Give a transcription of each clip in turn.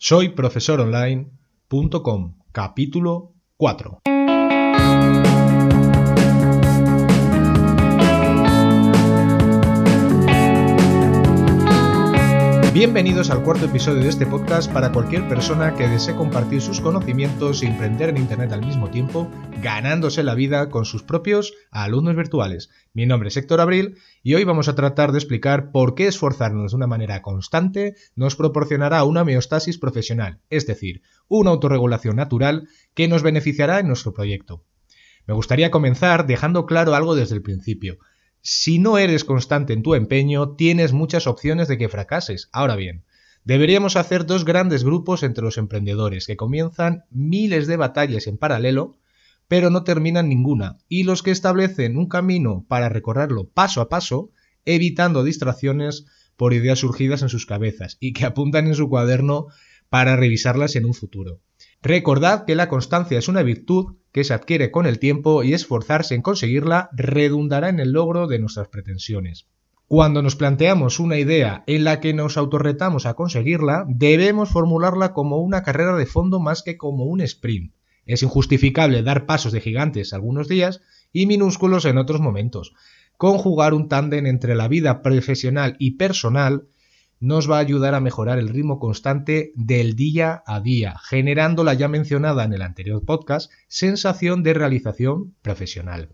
Soy profesoronline.com, capítulo 4. Bienvenidos al cuarto episodio de este podcast para cualquier persona que desee compartir sus conocimientos e emprender en Internet al mismo tiempo, ganándose la vida con sus propios alumnos virtuales. Mi nombre es Héctor Abril y hoy vamos a tratar de explicar por qué esforzarnos de una manera constante nos proporcionará una homeostasis profesional, es decir, una autorregulación natural que nos beneficiará en nuestro proyecto. Me gustaría comenzar dejando claro algo desde el principio. Si no eres constante en tu empeño, tienes muchas opciones de que fracases. Ahora bien, deberíamos hacer dos grandes grupos entre los emprendedores que comienzan miles de batallas en paralelo, pero no terminan ninguna, y los que establecen un camino para recorrerlo paso a paso, evitando distracciones por ideas surgidas en sus cabezas y que apuntan en su cuaderno para revisarlas en un futuro. Recordad que la constancia es una virtud que se adquiere con el tiempo y esforzarse en conseguirla redundará en el logro de nuestras pretensiones. Cuando nos planteamos una idea en la que nos autorretamos a conseguirla, debemos formularla como una carrera de fondo más que como un sprint. Es injustificable dar pasos de gigantes algunos días y minúsculos en otros momentos. Conjugar un tándem entre la vida profesional y personal nos va a ayudar a mejorar el ritmo constante del día a día, generando la ya mencionada en el anterior podcast sensación de realización profesional.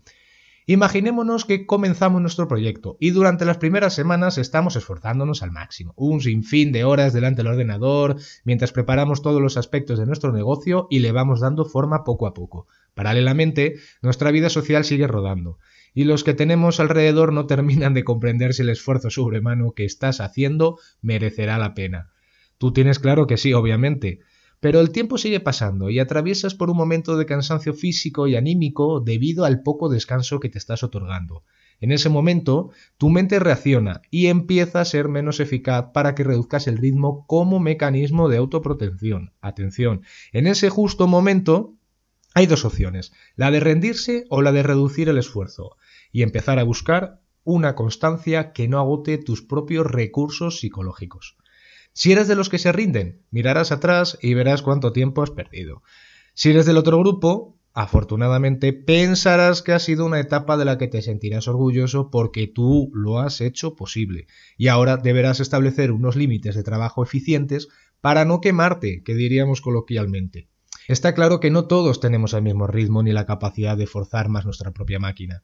Imaginémonos que comenzamos nuestro proyecto y durante las primeras semanas estamos esforzándonos al máximo, un sinfín de horas delante del ordenador, mientras preparamos todos los aspectos de nuestro negocio y le vamos dando forma poco a poco. Paralelamente, nuestra vida social sigue rodando y los que tenemos alrededor no terminan de comprender si el esfuerzo sobrehumano que estás haciendo merecerá la pena. Tú tienes claro que sí, obviamente, pero el tiempo sigue pasando y atraviesas por un momento de cansancio físico y anímico debido al poco descanso que te estás otorgando. En ese momento, tu mente reacciona y empieza a ser menos eficaz para que reduzcas el ritmo como mecanismo de autoprotección. Atención, en ese justo momento hay dos opciones, la de rendirse o la de reducir el esfuerzo y empezar a buscar una constancia que no agote tus propios recursos psicológicos. Si eres de los que se rinden, mirarás atrás y verás cuánto tiempo has perdido. Si eres del otro grupo, afortunadamente pensarás que ha sido una etapa de la que te sentirás orgulloso porque tú lo has hecho posible y ahora deberás establecer unos límites de trabajo eficientes para no quemarte, que diríamos coloquialmente. Está claro que no todos tenemos el mismo ritmo ni la capacidad de forzar más nuestra propia máquina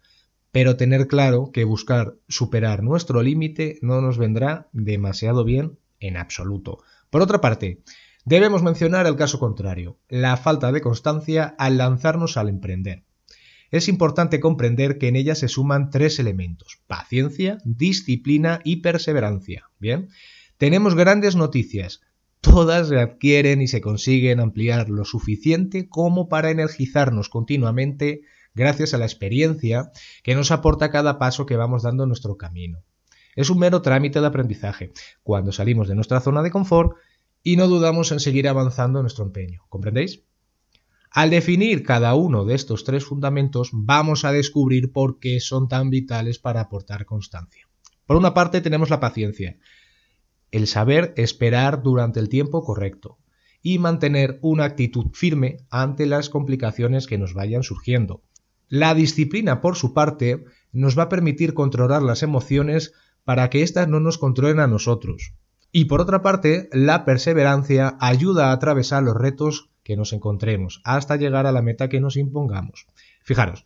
pero tener claro que buscar superar nuestro límite no nos vendrá demasiado bien en absoluto. Por otra parte, debemos mencionar el caso contrario, la falta de constancia al lanzarnos al emprender. Es importante comprender que en ella se suman tres elementos, paciencia, disciplina y perseverancia. Bien, tenemos grandes noticias, todas se adquieren y se consiguen ampliar lo suficiente como para energizarnos continuamente gracias a la experiencia que nos aporta cada paso que vamos dando en nuestro camino. Es un mero trámite de aprendizaje, cuando salimos de nuestra zona de confort y no dudamos en seguir avanzando en nuestro empeño. ¿Comprendéis? Al definir cada uno de estos tres fundamentos, vamos a descubrir por qué son tan vitales para aportar constancia. Por una parte tenemos la paciencia, el saber esperar durante el tiempo correcto y mantener una actitud firme ante las complicaciones que nos vayan surgiendo. La disciplina, por su parte, nos va a permitir controlar las emociones para que éstas no nos controlen a nosotros. Y por otra parte, la perseverancia ayuda a atravesar los retos que nos encontremos hasta llegar a la meta que nos impongamos. Fijaros,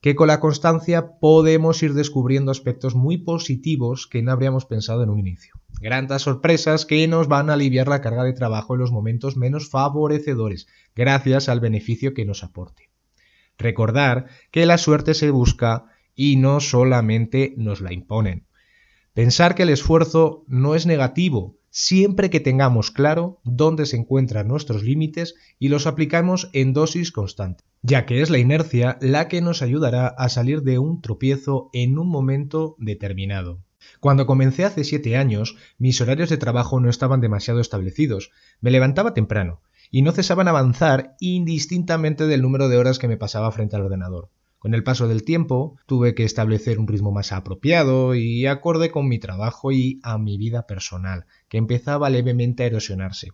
que con la constancia podemos ir descubriendo aspectos muy positivos que no habríamos pensado en un inicio. Grandes sorpresas que nos van a aliviar la carga de trabajo en los momentos menos favorecedores, gracias al beneficio que nos aporte. Recordar que la suerte se busca y no solamente nos la imponen. Pensar que el esfuerzo no es negativo siempre que tengamos claro dónde se encuentran nuestros límites y los aplicamos en dosis constante, ya que es la inercia la que nos ayudará a salir de un tropiezo en un momento determinado. Cuando comencé hace siete años, mis horarios de trabajo no estaban demasiado establecidos. Me levantaba temprano, y no cesaban avanzar indistintamente del número de horas que me pasaba frente al ordenador. Con el paso del tiempo tuve que establecer un ritmo más apropiado y acorde con mi trabajo y a mi vida personal, que empezaba levemente a erosionarse.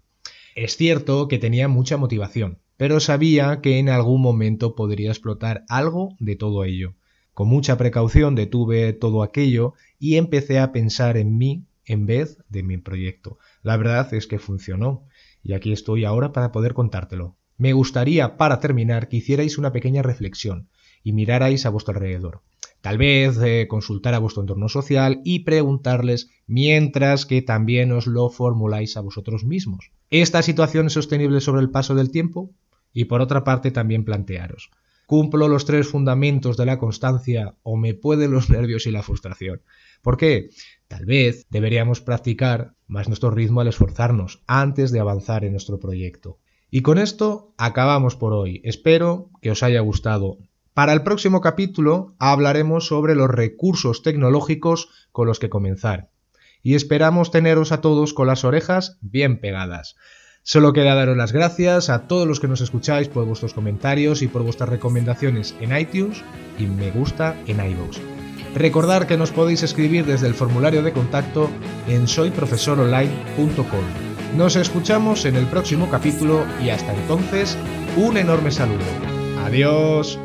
Es cierto que tenía mucha motivación, pero sabía que en algún momento podría explotar algo de todo ello. Con mucha precaución detuve todo aquello y empecé a pensar en mí en vez de mi proyecto. La verdad es que funcionó, y aquí estoy ahora para poder contártelo. Me gustaría, para terminar, que hicierais una pequeña reflexión y mirarais a vuestro alrededor. Tal vez eh, consultar a vuestro entorno social y preguntarles mientras que también os lo formuláis a vosotros mismos. ¿Esta situación es sostenible sobre el paso del tiempo? Y por otra parte también plantearos, ¿cumplo los tres fundamentos de la constancia o me pueden los nervios y la frustración? ¿Por qué? Tal vez deberíamos practicar más nuestro ritmo al esforzarnos antes de avanzar en nuestro proyecto. Y con esto acabamos por hoy. Espero que os haya gustado. Para el próximo capítulo hablaremos sobre los recursos tecnológicos con los que comenzar. Y esperamos teneros a todos con las orejas bien pegadas. Solo queda daros las gracias a todos los que nos escucháis por vuestros comentarios y por vuestras recomendaciones en iTunes y me gusta en iVoox. Recordar que nos podéis escribir desde el formulario de contacto en soyprofesoronline.com. Nos escuchamos en el próximo capítulo y hasta entonces, un enorme saludo. Adiós.